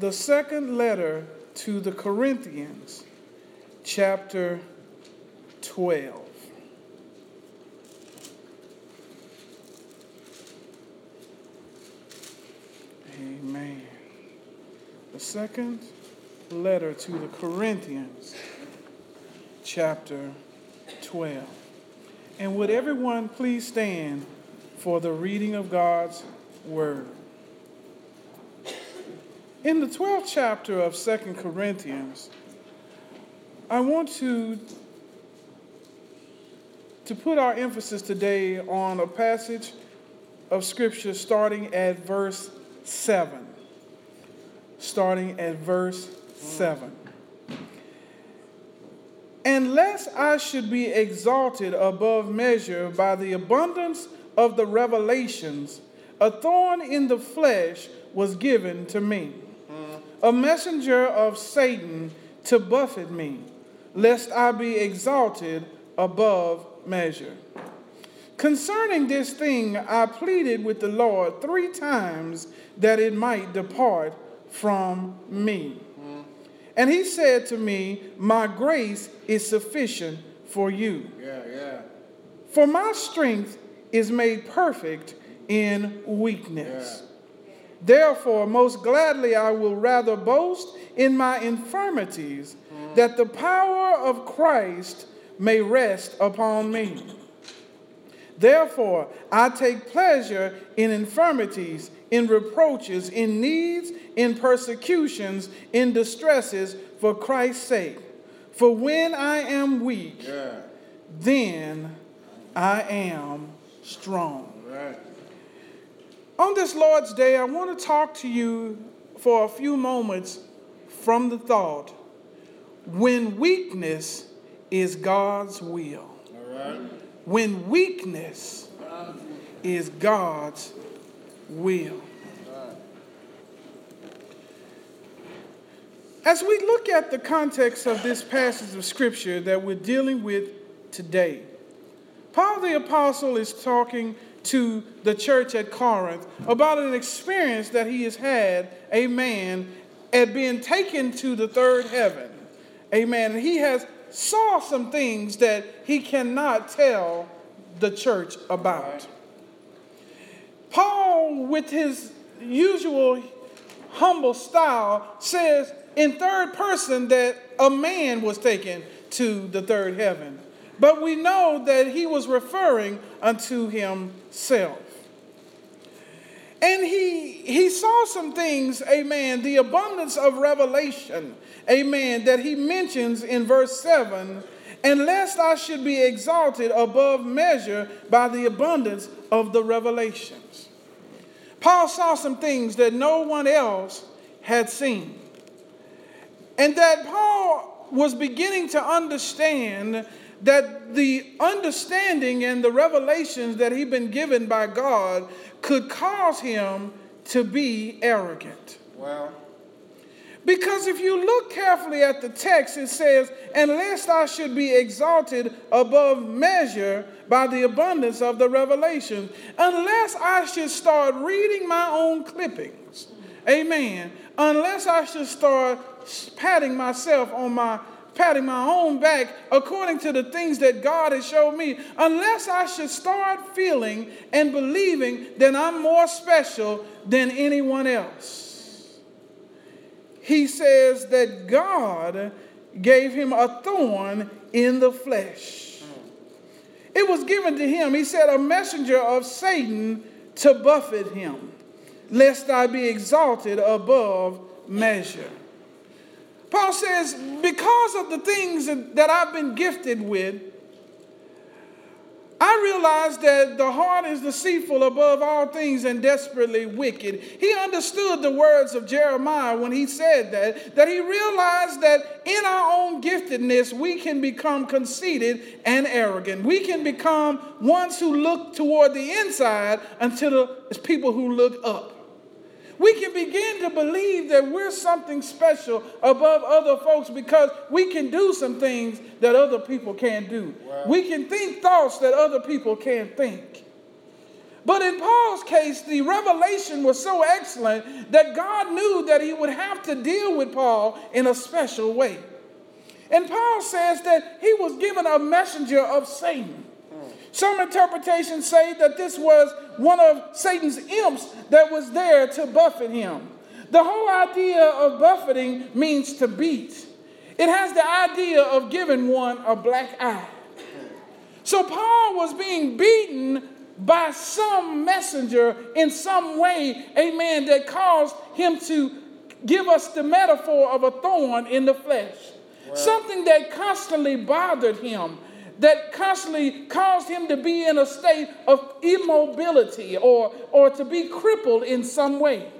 the second letter to the Corinthians, chapter 12. Amen. The second letter to the Corinthians, chapter 12. And would everyone please stand for the reading of God's word? In the 12th chapter of Second Corinthians, I want to, to put our emphasis today on a passage of Scripture starting at verse 7. Starting at verse 7. And lest I should be exalted above measure by the abundance of the revelations, a thorn in the flesh was given to me a messenger of Satan to buffet me, lest I be exalted above measure. Concerning this thing, I pleaded with the Lord three times that it might depart from me. And he said to me, My grace is sufficient for you. Yeah, yeah. For my strength is made perfect in weakness. Yeah. Therefore, most gladly I will rather boast in my infirmities, that the power of Christ may rest upon me. Therefore, I take pleasure in infirmities, in reproaches, in needs, in persecutions, in distresses, for Christ's sake. For when I am weak, Yeah. then I am strong. Right. On this Lord's Day, I want to talk to you for a few moments from the thought when weakness is God's will. All right. When weakness is God's will. As we look at the context of this passage of Scripture that we're dealing with today, Paul the Apostle is talking to the church at Corinth about an experience that he has had, amen, at being taken to the third heaven. Amen. And he has saw some things that he cannot tell the church about. Paul, with his usual humble style, says in third person that a man was taken to the third heaven. But we know that he was referring unto himself. And he, he saw some things, amen, the abundance of revelation, amen, that he mentions in verse 7 and lest I should be exalted above measure by the abundance of the revelations. Paul saw some things that no one else had seen. And that Paul was beginning to understand that the understanding and the revelations that he'd been given by God could cause him to be arrogant. Well, Because if you look carefully at the text, it says, And lest I should be exalted above measure by the abundance of the revelation, unless I should start reading my own clippings, amen, unless I should start patting myself on my patting my own back according to the things that God has showed me, unless I should start feeling and believing that I'm more special than anyone else he says that God gave him a thorn in the flesh. It was given to him, he said, a messenger of Satan to buffet him, lest I be exalted above measure. Paul says, because of the things that I've been gifted with, I realize that the heart is deceitful above all things and desperately wicked. He understood the words of Jeremiah when he said that, that he realized that in our own giftedness, we can become conceited and arrogant. We can become ones who look toward the inside until it's people who look up. We can begin to believe that we're something special above other folks because we can do some things that other people can't do. Wow. We can think thoughts that other people can't think. But in Paul's case, the revelation was so excellent that God knew that he would have to deal with Paul in a special way. And Paul says that he was given a messenger of Satan. Some interpretations say that this was one of Satan's imps that was there to buffet him. The whole idea of buffeting means to beat. It has the idea of giving one a black eye. So Paul was being beaten by some messenger in some way, amen, that caused him to give us the metaphor of a thorn in the flesh. Wow. Something that constantly bothered him, that constantly caused him to be in a state of immobility or, or to be crippled in some way.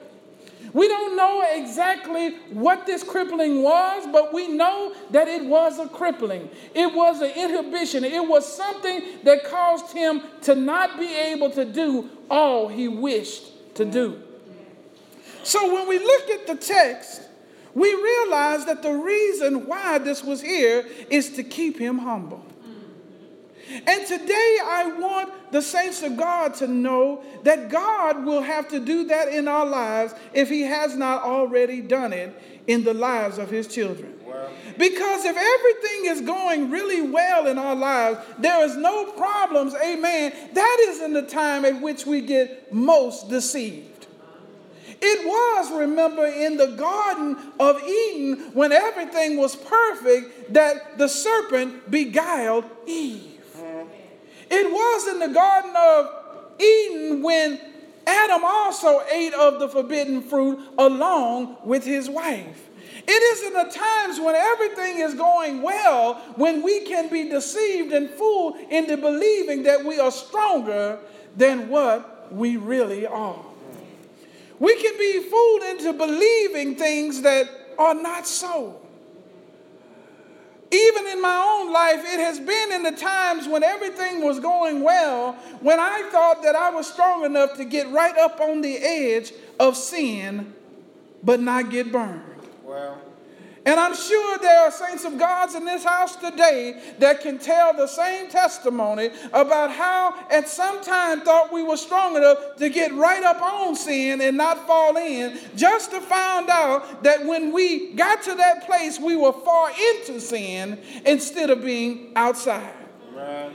We don't know exactly what this crippling was, but we know that it was a crippling. It was an inhibition. It was something that caused him to not be able to do all he wished to do. So when we look at the text, we realize that the reason why this was here is to keep him humble. And today I want the saints of God to know that God will have to do that in our lives if He has not already done it in the lives of His children. Because if everything is going really well in our lives, there is no problems, amen, that isn't the time at which we get most deceived. It was, remember, in the Garden of Eden when everything was perfect that the serpent beguiled Eve. It was in the Garden of Eden when Adam also ate of the forbidden fruit along with his wife. It is in the times when everything is going well when we can be deceived and fooled into believing that we are stronger than what we really are. We can be fooled into believing things that are not so. Even in my own life, it has been in the times when everything was going well, when I thought that I was strong enough to get right up on the edge of sin, but not get burned. Well. And I'm sure there are saints of God's in this house today that can tell the same testimony about how at some time thought we were strong enough to get right up on sin and not fall in, just to find out that when we got to that place, we were far into sin instead of being outside. Right.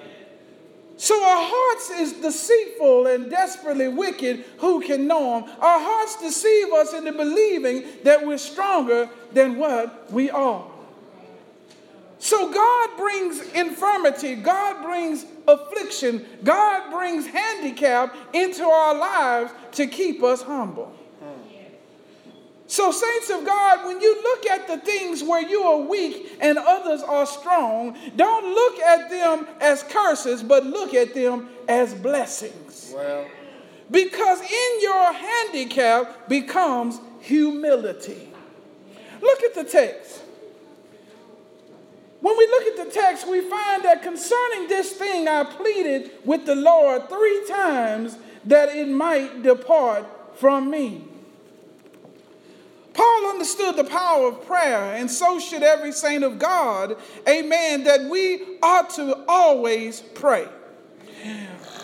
So our hearts is deceitful and desperately wicked. Who can know them? Our hearts deceive us into believing that we're stronger than what we are. So God brings infirmity, God brings affliction, God brings handicap into our lives to keep us humble. So, saints of God, when you look at the things where you are weak and others are strong, don't look at them as curses, but look at them as blessings. Well. Because in your handicap becomes humility. Look at the text. When we look at the text, we find that concerning this thing I pleaded with the Lord three times that it might depart from me. Paul understood the power of prayer, and so should every saint of God, amen, that we ought to always pray.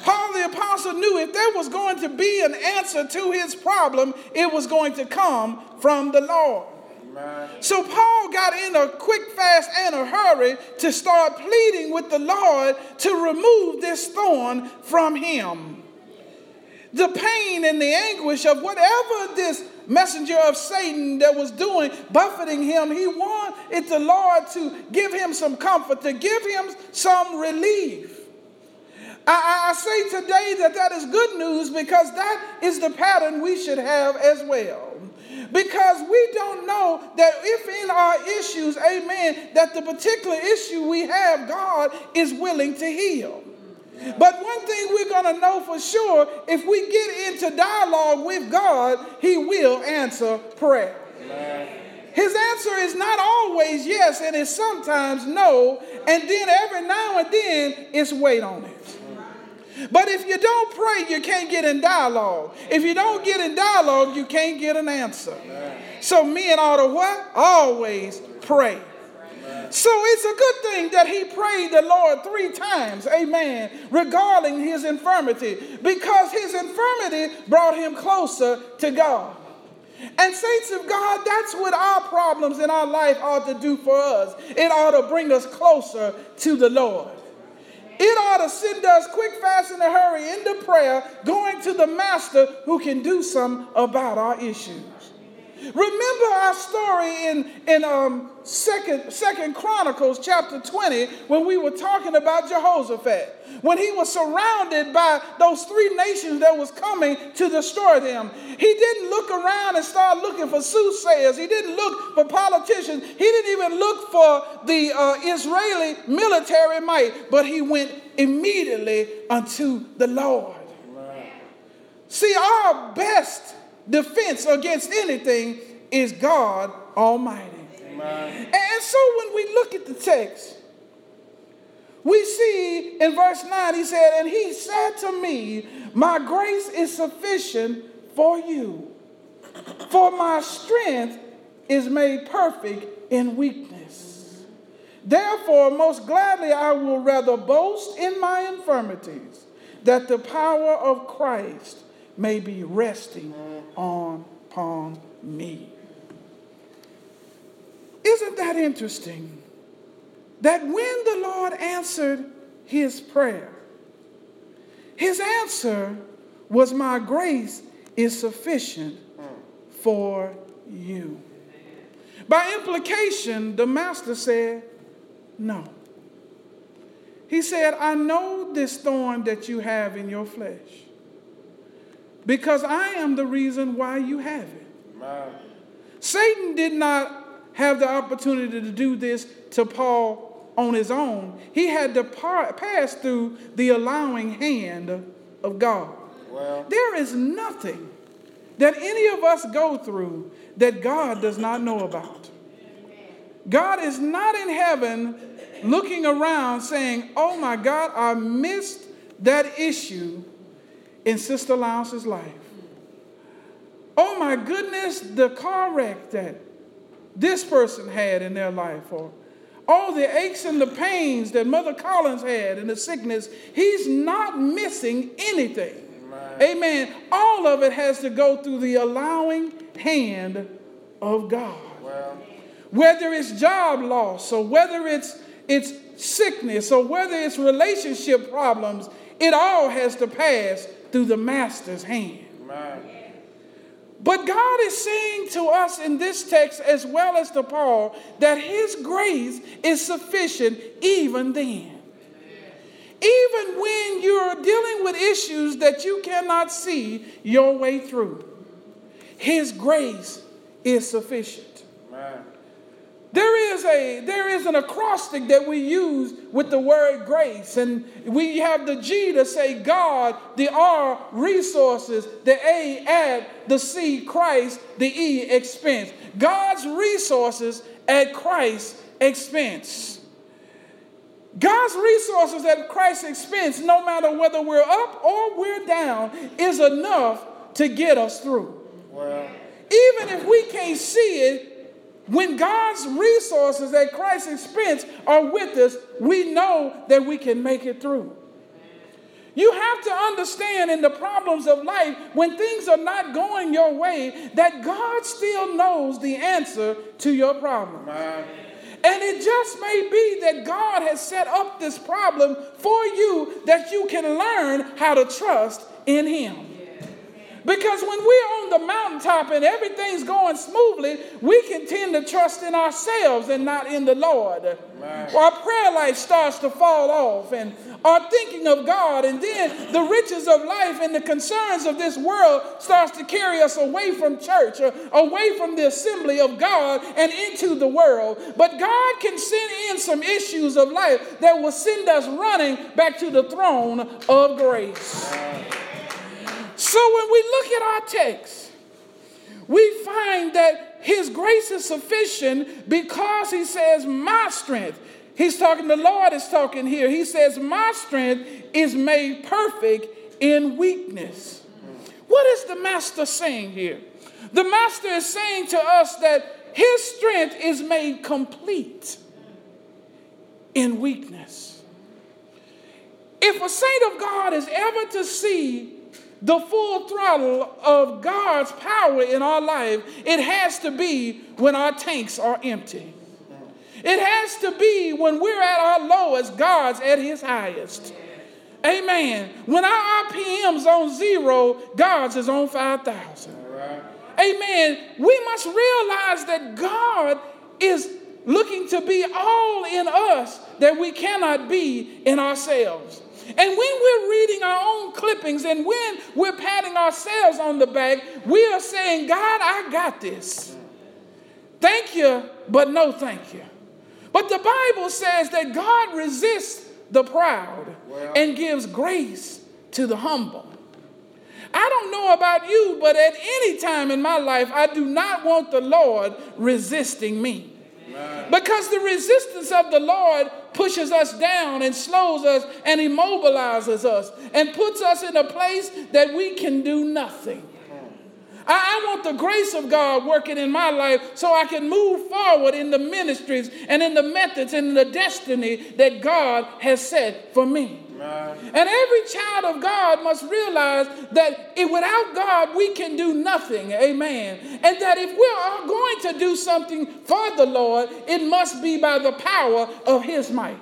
Paul the apostle knew if there was going to be an answer to his problem, it was going to come from the Lord. So Paul got in a quick, fast, and a hurry to start pleading with the Lord to remove this thorn from him. The pain and the anguish of whatever this messenger of Satan that was doing, buffeting him, he wanted the Lord to give him some comfort, to give him some relief. I, I, say today that that is good news because that is the pattern we should have as well. Because we don't know that if in our issues, amen, that the particular issue we have, God is willing to heal. But one thing we're going to know for sure if we get into dialogue with God, He will answer prayer. His answer is not always yes, and it's sometimes no, and then every now and then it's wait on it. But if you don't pray, you can't get in dialogue. If you don't get in dialogue, you can't get an answer. So men ought to what? Always pray. So it's a good thing that he prayed the Lord three times, amen, regarding his infirmity, because his infirmity brought him closer to God. And saints of God, that's what our problems in our life ought to do for us. It ought to bring us closer to the Lord. It ought to send us quick, fast, in a hurry into prayer, going to the master who can do something about our issues. Remember our story in, in um, second, second Chronicles chapter 20 when we were talking about Jehoshaphat. When he was surrounded by those three nations that was coming to destroy them. He didn't look around and start looking for soothsayers. He didn't look for politicians. He didn't even look for the uh, Israeli military might, but he went immediately unto the Lord. See, our best defense against anything is God Almighty. Amen. And so when we look at the text, we see in verse 9, he said, And he said to me, My grace is sufficient for you, for my strength is made perfect in weakness. Therefore, most gladly I will rather boast in my infirmities, that the power of Christ may be resting on upon me. Isn't that interesting? That when the Lord answered his prayer, his answer was, My grace is sufficient for you. By implication, the master said, No. He said, I know this thorn that you have in your flesh because I am the reason why you have it. Amen. Satan did not have the opportunity to do this to Paul on his own. He had to pass through the allowing hand of God. Well. There is nothing that any of us go through that God does not know about. God is not in heaven looking around saying, Oh my God, I missed that issue in Sister Lounge's life. Oh my goodness, the car wreck that this person had in their life, or all the aches and the pains that Mother Collins had and the sickness, he's not missing anything. Amen. Amen. All of it has to go through the allowing hand of God. Well. Whether it's job loss or whether it's it's sickness or whether it's relationship problems, it all has to pass through the master's hand. Amen. But God is saying to us in this text, as well as to Paul, that his grace is sufficient even then. Even when you're dealing with issues that you cannot see your way through, his grace is sufficient. Amen. There is, a, there is an acrostic that we use with the word grace, and we have the G to say God, the R, resources, the A, add, the C, Christ, the E, expense. God's resources at Christ's expense. God's resources at Christ's expense, no matter whether we're up or we're down, is enough to get us through. Well. Even if we can't see it, when God's resources at Christ's expense are with us, we know that we can make it through. You have to understand in the problems of life, when things are not going your way, that God still knows the answer to your problem. And it just may be that God has set up this problem for you that you can learn how to trust in Him. Because when we're on the mountaintop and everything's going smoothly, we can tend to trust in ourselves and not in the Lord. Right. Our prayer life starts to fall off and our thinking of God, and then the riches of life and the concerns of this world starts to carry us away from church, or away from the assembly of God and into the world. But God can send in some issues of life that will send us running back to the throne of grace. Right. So when we look at our text, we find that his grace is sufficient because he says, My strength. He's talking, the Lord is talking here. He says, My strength is made perfect in weakness. What is the master saying here? The master is saying to us that his strength is made complete in weakness. If a saint of God is ever to see the full throttle of God's power in our life, it has to be when our tanks are empty. It has to be when we're at our lowest, God's at his highest. Amen. When our RPM's on zero, God's is on 5,000. Amen. We must realize that God is looking to be all in us that we cannot be in ourselves. And when we're reading our own clippings and when we're patting ourselves on the back, we are saying, God, I got this. Thank you, but no thank you. But the Bible says that God resists the proud well. and gives grace to the humble. I don't know about you, but at any time in my life, I do not want the Lord resisting me. Because the resistance of the Lord pushes us down and slows us and immobilizes us and puts us in a place that we can do nothing. I, want the grace of God working in my life so I can move forward in the ministries and in the methods and in the destiny that God has set for me. And every child of God must realize that without God we can do nothing. Amen. And that if we're going to do something for the Lord, it must be by the power of His might.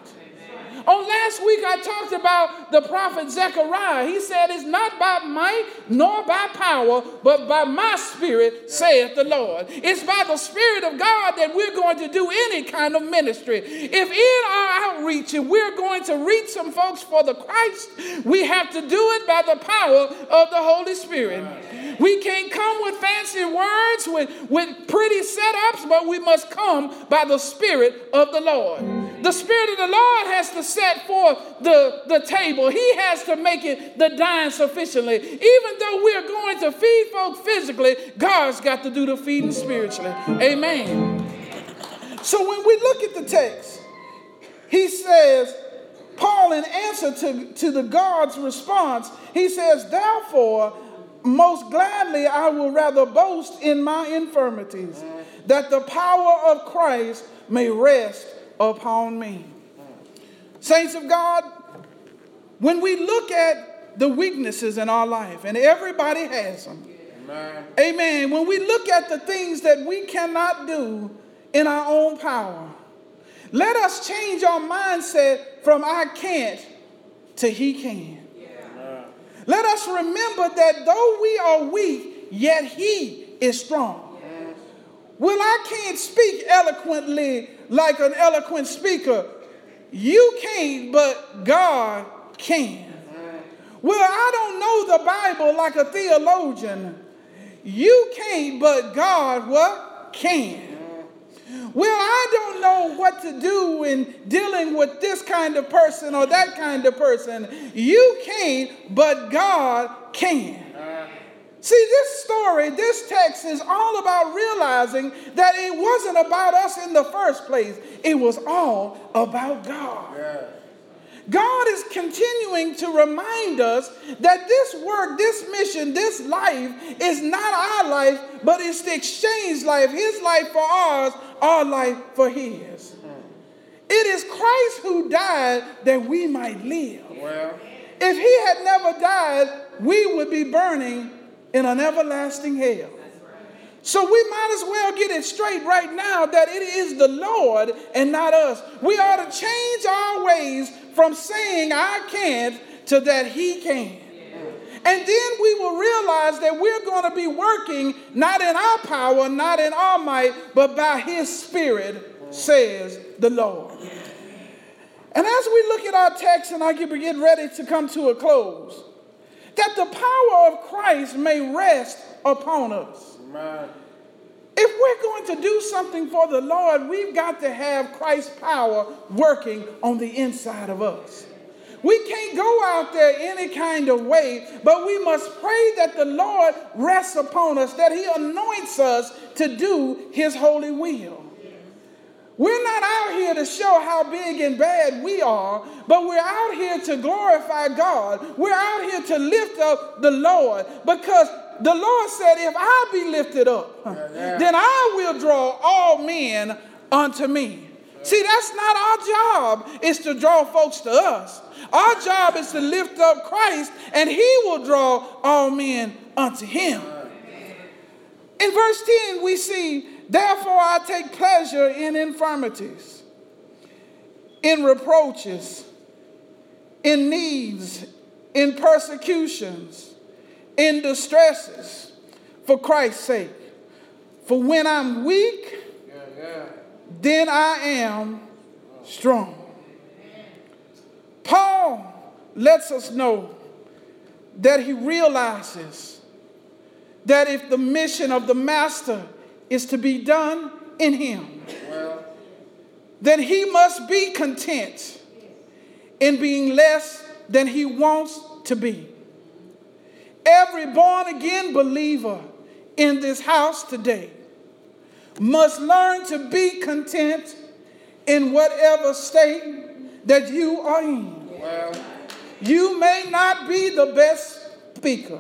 On last week, I talked about the prophet Zechariah. He said, It's not by might nor by power, but by my spirit, saith the Lord. It's by the Spirit of God that we're going to do any kind of ministry. If in our outreach, if we're going to reach some folks for the Christ, we have to do it by the power of the Holy Spirit. We can't come with fancy words, with, with pretty setups, but we must come by the Spirit of the Lord. The Spirit of the Lord has to set forth the, the table. He has to make it the dine sufficiently. Even though we're going to feed folk physically, God's got to do the feeding spiritually. Amen. So when we look at the text, he says, Paul, in answer to, to the God's response, he says, Therefore, most gladly I will rather boast in my infirmities, that the power of Christ may rest upon me. Saints of God, when we look at the weaknesses in our life, and everybody has them, Amen. Amen. When we look at the things that we cannot do in our own power, let us change our mindset from I can't to He can. Yeah. Let us remember that though we are weak, yet He is strong. Well, I can't speak eloquently like an eloquent speaker. You can't, but God can. Well, I don't know the Bible like a theologian. You can't, but God what? Can. Well, I don't know what to do in dealing with this kind of person or that kind of person. You can't, but God can. See, this story, this text is all about realizing that it wasn't about us in the first place, it was all about God. Yeah. God is continuing to remind us that this work, this mission, this life is not our life, but it's the exchange life, His life for ours, our life for His. Hmm. It is Christ who died that we might live. Well. If He had never died, we would be burning in an everlasting hell. So we might as well get it straight right now that it is the Lord and not us. We ought to change our ways from saying I can't to that He can. And then we will realize that we're going to be working not in our power, not in our might, but by His Spirit, says the Lord. And as we look at our text, and I get ready to come to a close, that the power of Christ may rest upon us. Amen. If we're going to do something for the Lord, we've got to have Christ's power working on the inside of us. We can't go out there any kind of way, but we must pray that the Lord rests upon us, that He anoints us to do His holy will. We're not out here to show how big and bad we are, but we're out here to glorify God. We're out here to lift up the Lord because the Lord said, If I be lifted up, then I will draw all men unto me. See, that's not our job, is to draw folks to us. Our job is to lift up Christ, and he will draw all men unto him. In verse 10, we see, Therefore I take pleasure in infirmities, in reproaches, in needs, in persecutions, in distresses, for Christ's sake. For when I'm weak, then I am strong. Paul lets us know that he realizes that if the mission of the master is to be done in him, then he must be content in being less than he wants to be. Every born again believer in this house today must learn to be content in whatever state that you are in. You may not be the best speaker.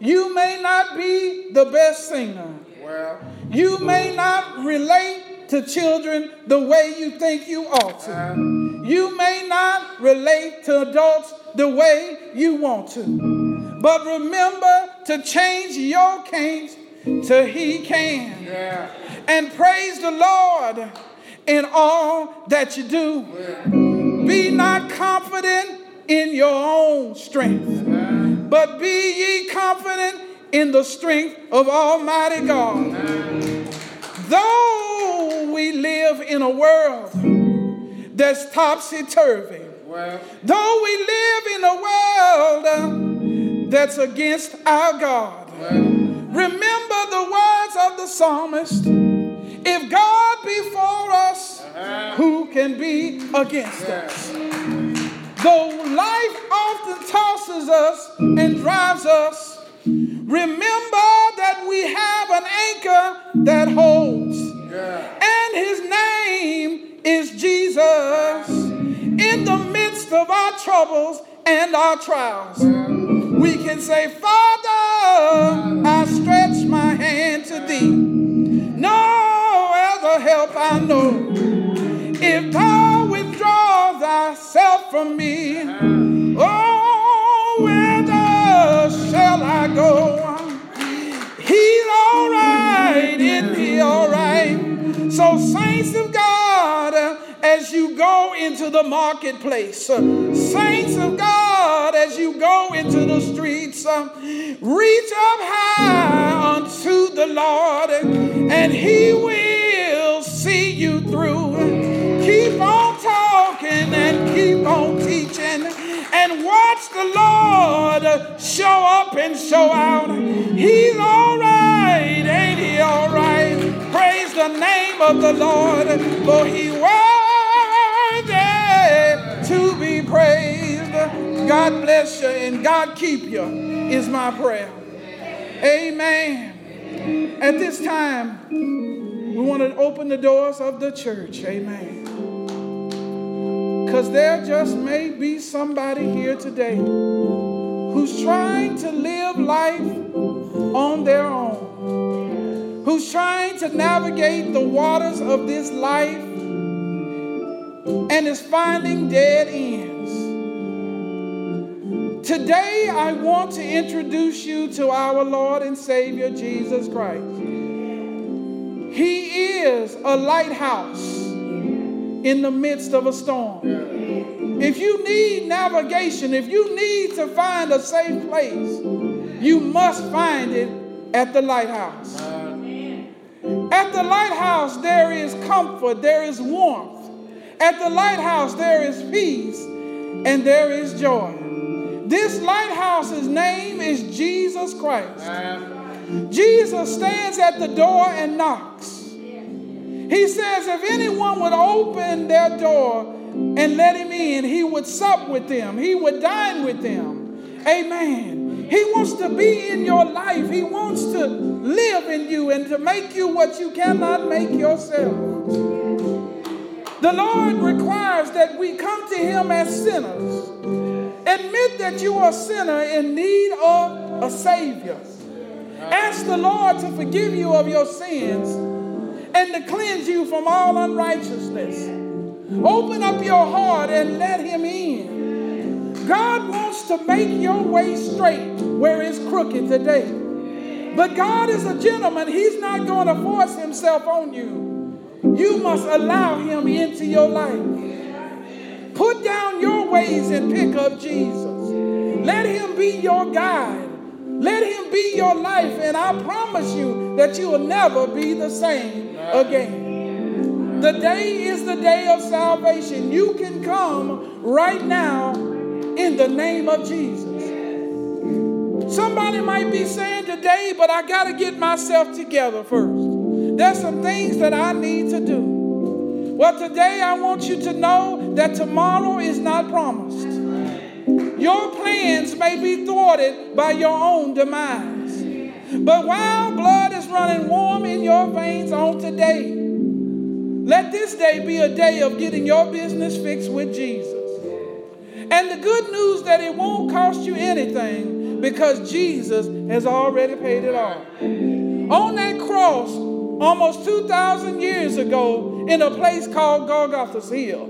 You may not be the best singer. Well, you may not relate to children the way you think you ought to. You may not relate to adults the way you want to. But remember to change your can't till he can. And praise the Lord in all that you do. Be not confident in your own strength, but be ye confident in the strength of Almighty God. Though we live in a world that's topsy turvy, though we live in a world uh, that's against our God. Remember the words of the psalmist if God be for us, who can be against us? Though life often tosses us and drives us, remember that we have an anchor that holds, and his name is Jesus. In the midst of our troubles and our trials, we can say, Father, I stretch my hand to thee. No other help I know. If thou withdraw thyself from me, So, saints of God, as you go into the marketplace, saints of God, as you go into the streets, reach up high unto the Lord, and He will see you through. Keep on talking and keep on teaching, and watch the Lord show up and show out. He's all right, ain't He all right? The name of the Lord, for He was to be praised. God bless you and God keep you, is my prayer. Amen. At this time, we want to open the doors of the church. Amen. Because there just may be somebody here today who's trying to live life on their own, who's trying to navigate the waters of this life and is finding dead ends. Today, I want to introduce you to our Lord and Savior Jesus Christ. He is a lighthouse in the midst of a storm. If you need navigation, if you need to find a safe place, you must find it at the lighthouse. At the lighthouse, there is comfort, there is warmth. At the lighthouse, there is peace and there is joy. This lighthouse's name is Jesus Christ. Jesus stands at the door and knocks. He says, if anyone would open their door and let him in, he would sup with them, he would dine with them. Amen. He wants to be in your life, he wants to live in you and to make you what you cannot make yourself. The Lord requires that we come to Him as sinners. Admit that you are a sinner in need of a Savior. Ask the Lord to forgive you of your sins and to cleanse you from all unrighteousness. Open up your heart and let Him in. God wants to make your way straight where it's crooked today. But God is a gentleman. He's not going to force himself on you. You must allow him into your life. Put down your ways and pick up Jesus. Let him be your guide. Let him be your life. And I promise you that you will never be the same again. The day is the day of salvation. You can come right now in the name of Jesus. Somebody might be saying today, but I got to get myself together first. There's some things that I need to do. Well, today I want you to know that tomorrow is not promised. Your plans may be thwarted by your own demise. But while blood is running warm in your veins on today, let this day be a day of getting your business fixed with Jesus. And the good news that it won't cost you anything because Jesus has already paid it all. On that cross, almost 2,000 years ago, in a place called Golgotha's Hill,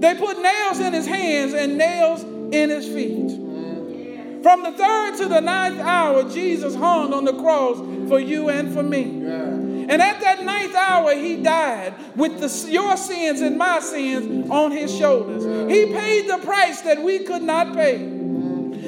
they put nails in his hands and nails in his feet. From the third to the ninth hour, Jesus hung on the cross for you and for me. And at that ninth hour, he died with the, your sins and my sins on his shoulders. He paid the price that we could not pay.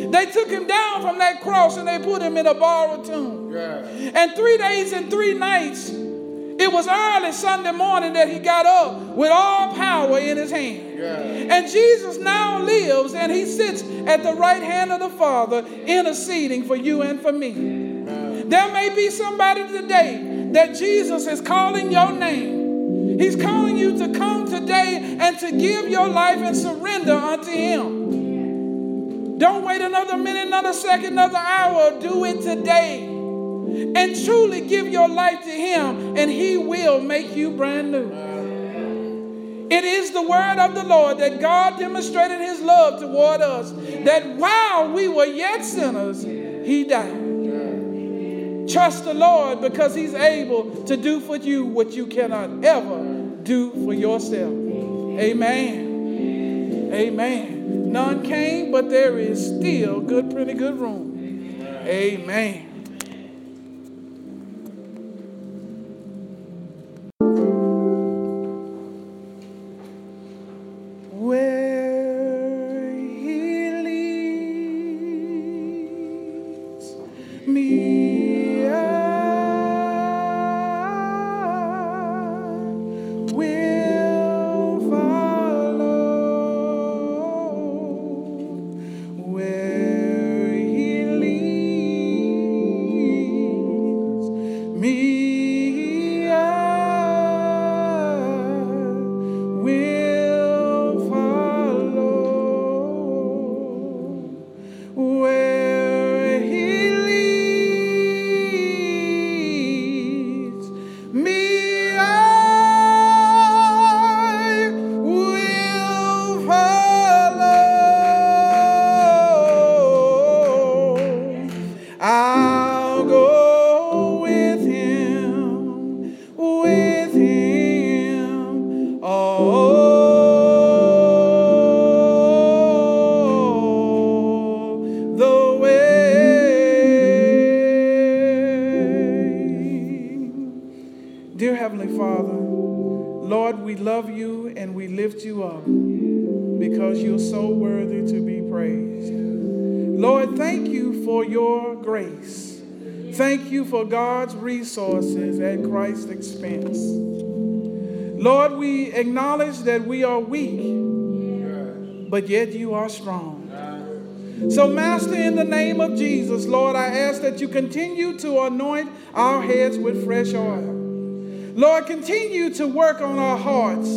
They took him down from that cross and they put him in a borrowed tomb. Yeah. And three days and three nights, it was early Sunday morning that he got up with all power in his hand. Yeah. And Jesus now lives and he sits at the right hand of the Father interceding for you and for me. Yeah. There may be somebody today that Jesus is calling your name. He's calling you to come today and to give your life and surrender unto him. Don't wait another minute, another second, another hour. Do it today. And truly give your life to Him, and He will make you brand new. It is the word of the Lord that God demonstrated His love toward us, that while we were yet sinners, He died. Trust the Lord because He's able to do for you what you cannot ever do for yourself. Amen. Amen. None came, but there is still good, pretty good room. Amen. Acknowledge that we are weak, but yet you are strong. So, Master, in the name of Jesus, Lord, I ask that you continue to anoint our heads with fresh oil. Lord, continue to work on our hearts,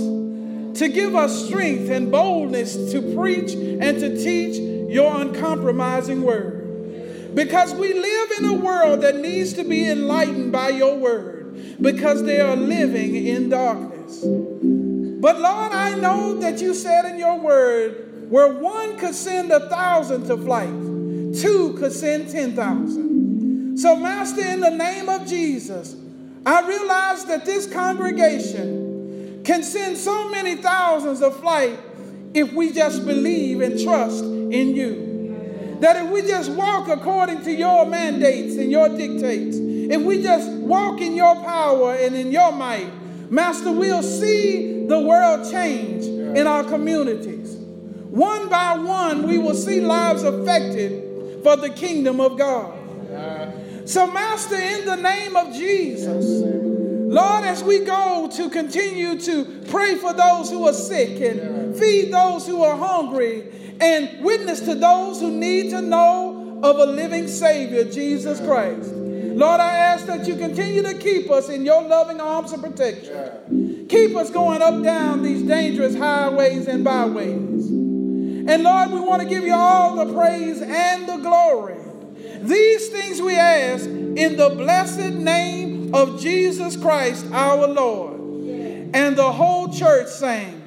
to give us strength and boldness to preach and to teach your uncompromising word. Because we live in a world that needs to be enlightened by your word because they are living in darkness. But Lord, I know that you said in your word where one could send a thousand to flight, two could send 10,000. So, Master, in the name of Jesus, I realize that this congregation can send so many thousands of flight if we just believe and trust in you. That if we just walk according to your mandates and your dictates, if we just walk in your power and in your might, Master, we'll see the world change in our communities. One by one, we will see lives affected for the kingdom of God. So, Master, in the name of Jesus, Lord, as we go to continue to pray for those who are sick and feed those who are hungry and witness to those who need to know of a living Savior, Jesus Christ. Lord, I ask that you continue to keep us in your loving arms of protection. Keep us going up down these dangerous highways and byways. And Lord, we want to give you all the praise and the glory. These things we ask in the blessed name of Jesus Christ our Lord. And the whole church sang.